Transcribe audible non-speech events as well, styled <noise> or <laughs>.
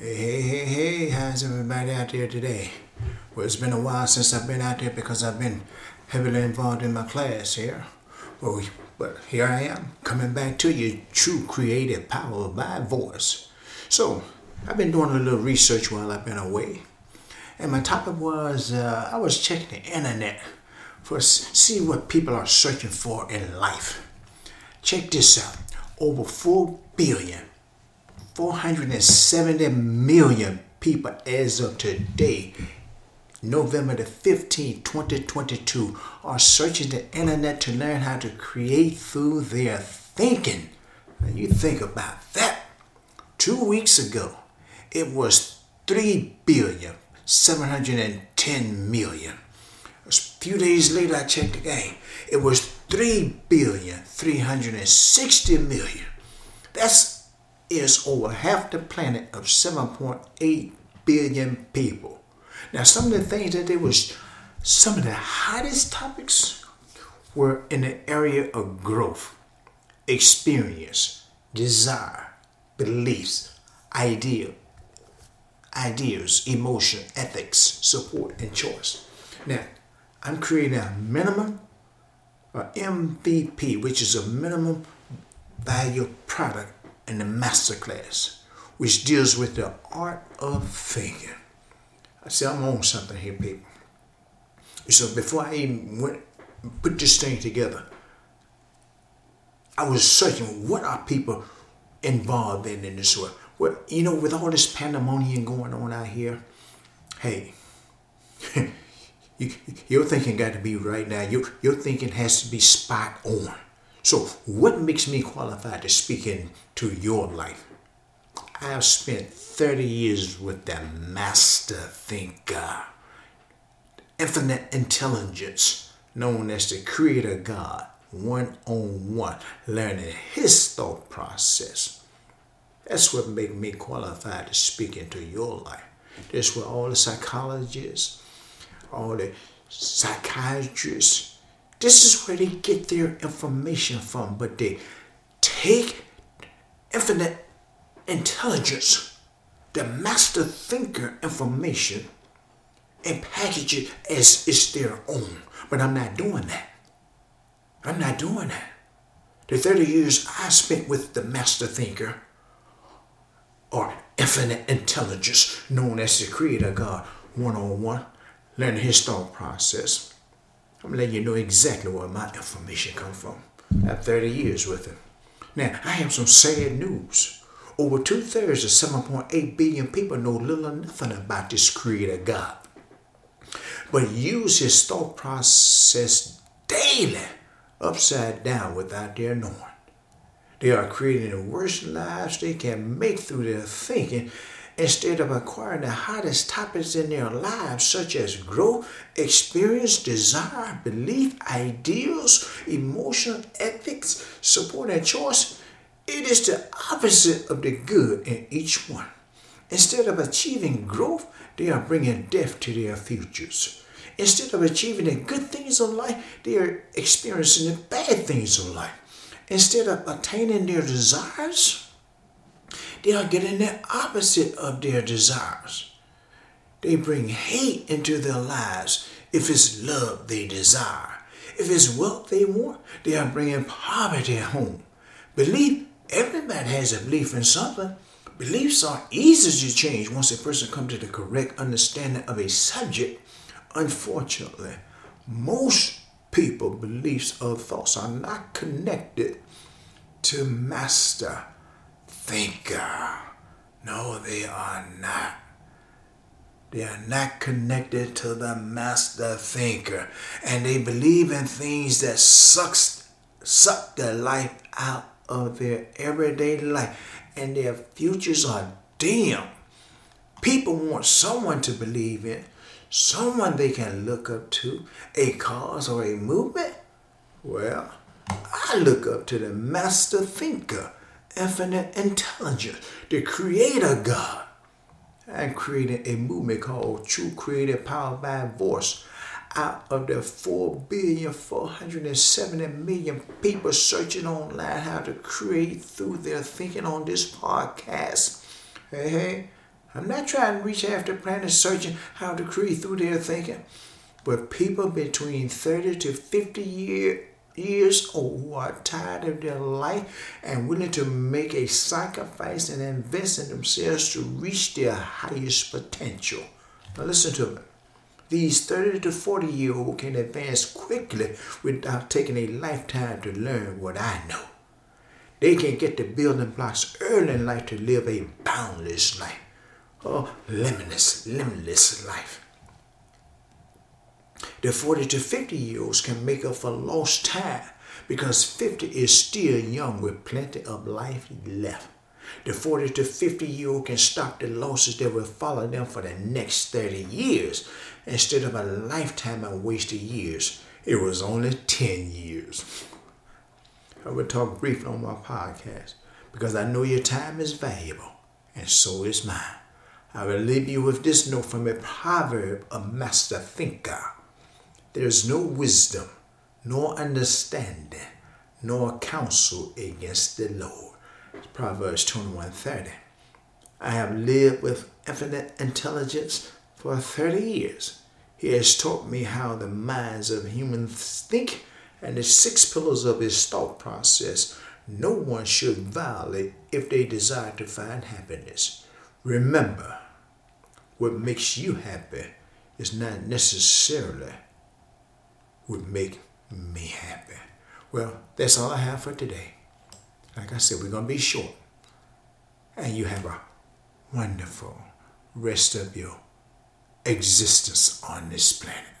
Hey, hey, hey, hey, how's everybody out there today? Well, it's been a while since I've been out there because I've been heavily involved in my class here. Well, but here I am, coming back to you, true creative power by voice. So, I've been doing a little research while I've been away. And my topic was uh, I was checking the internet for see what people are searching for in life. Check this out. Over 4 billion 470 million people as of today, November the 15th, 2022, are searching the internet to learn how to create through their thinking. Now you think about that. Two weeks ago, it was 3 billion 710 million. A few days later, I checked again. It was 3 billion 360 million. That's is over half the planet of 7.8 billion people. Now, some of the things that they was, some of the hottest topics were in the area of growth, experience, desire, beliefs, idea, ideas, emotion, ethics, support, and choice. Now, I'm creating a minimum, or MVP, which is a minimum value product in the masterclass, which deals with the art of thinking. I said, I'm on something here, people. So before I even went put this thing together, I was searching what are people involved in in this world. Well, you know, with all this pandemonium going on out here, hey, <laughs> you, your thinking got to be right now. Your, your thinking has to be spot on. So, what makes me qualified to speak into your life? I have spent 30 years with the master thinker, infinite intelligence, known as the creator God, one on one, learning his thought process. That's what made me qualified to speak into your life. That's where all the psychologists, all the psychiatrists, this is where they get their information from, but they take infinite intelligence, the master thinker information, and package it as it's their own. But I'm not doing that. I'm not doing that. The 30 years I spent with the master thinker, or infinite intelligence, known as the creator God, one on one, learning his thought process I'm letting you know exactly where my information come from. I have 30 years with him. Now, I have some sad news. Over two thirds of 7.8 billion people know little or nothing about this creator God, but use his thought process daily upside down without their knowing. They are creating the worst lives they can make through their thinking instead of acquiring the hottest topics in their lives, such as growth, experience, desire, belief, ideals, emotional ethics, support, and choice, it is the opposite of the good in each one. Instead of achieving growth, they are bringing death to their futures. Instead of achieving the good things of life, they are experiencing the bad things of life. Instead of attaining their desires, they are getting the opposite of their desires. They bring hate into their lives if it's love they desire. If it's wealth they want, they are bringing poverty home. Belief, everybody has a belief in something. Beliefs are easy to change once a person comes to the correct understanding of a subject. Unfortunately, most people beliefs or thoughts are not connected to master thinker. Uh, no, they are not. They are not connected to the master thinker. And they believe in things that sucks, suck their life out of their everyday life. And their futures are dim. People want someone to believe in, someone they can look up to, a cause or a movement. Well, I look up to the master thinker infinite intelligence, the creator God. I created a movement called True Creative Power by Voice. Out of the 4 billion 470 million people searching online how to create through their thinking on this podcast. Hey, hey, I'm not trying to reach after planet searching how to create through their thinking. But people between 30 to 50 year, years old who are tired of their life and willing to make a sacrifice and invest in themselves to reach their highest potential. Now listen to me. These 30 to 40 year old can advance quickly without taking a lifetime to learn what I know. They can get the building blocks early in life to live a boundless life, a limitless, limitless life. The 40 to 50 year olds can make up for lost time because 50 is still young with plenty of life left. The 40 to 50 year old can stop the losses that will follow them for the next 30 years instead of a lifetime of wasted years. It was only 10 years. I will talk briefly on my podcast because I know your time is valuable and so is mine. I will leave you with this note from a proverb of master thinker. There is no wisdom, nor understanding, nor counsel against the Lord. Proverbs 21:30. I have lived with infinite intelligence for 30 years. He has taught me how the minds of humans think and the six pillars of his thought process no one should violate if they desire to find happiness. Remember, what makes you happy is not necessarily what make me happy. Well, that's all I have for today. Like I said, we're going to be short. And you have a wonderful rest of your existence on this planet.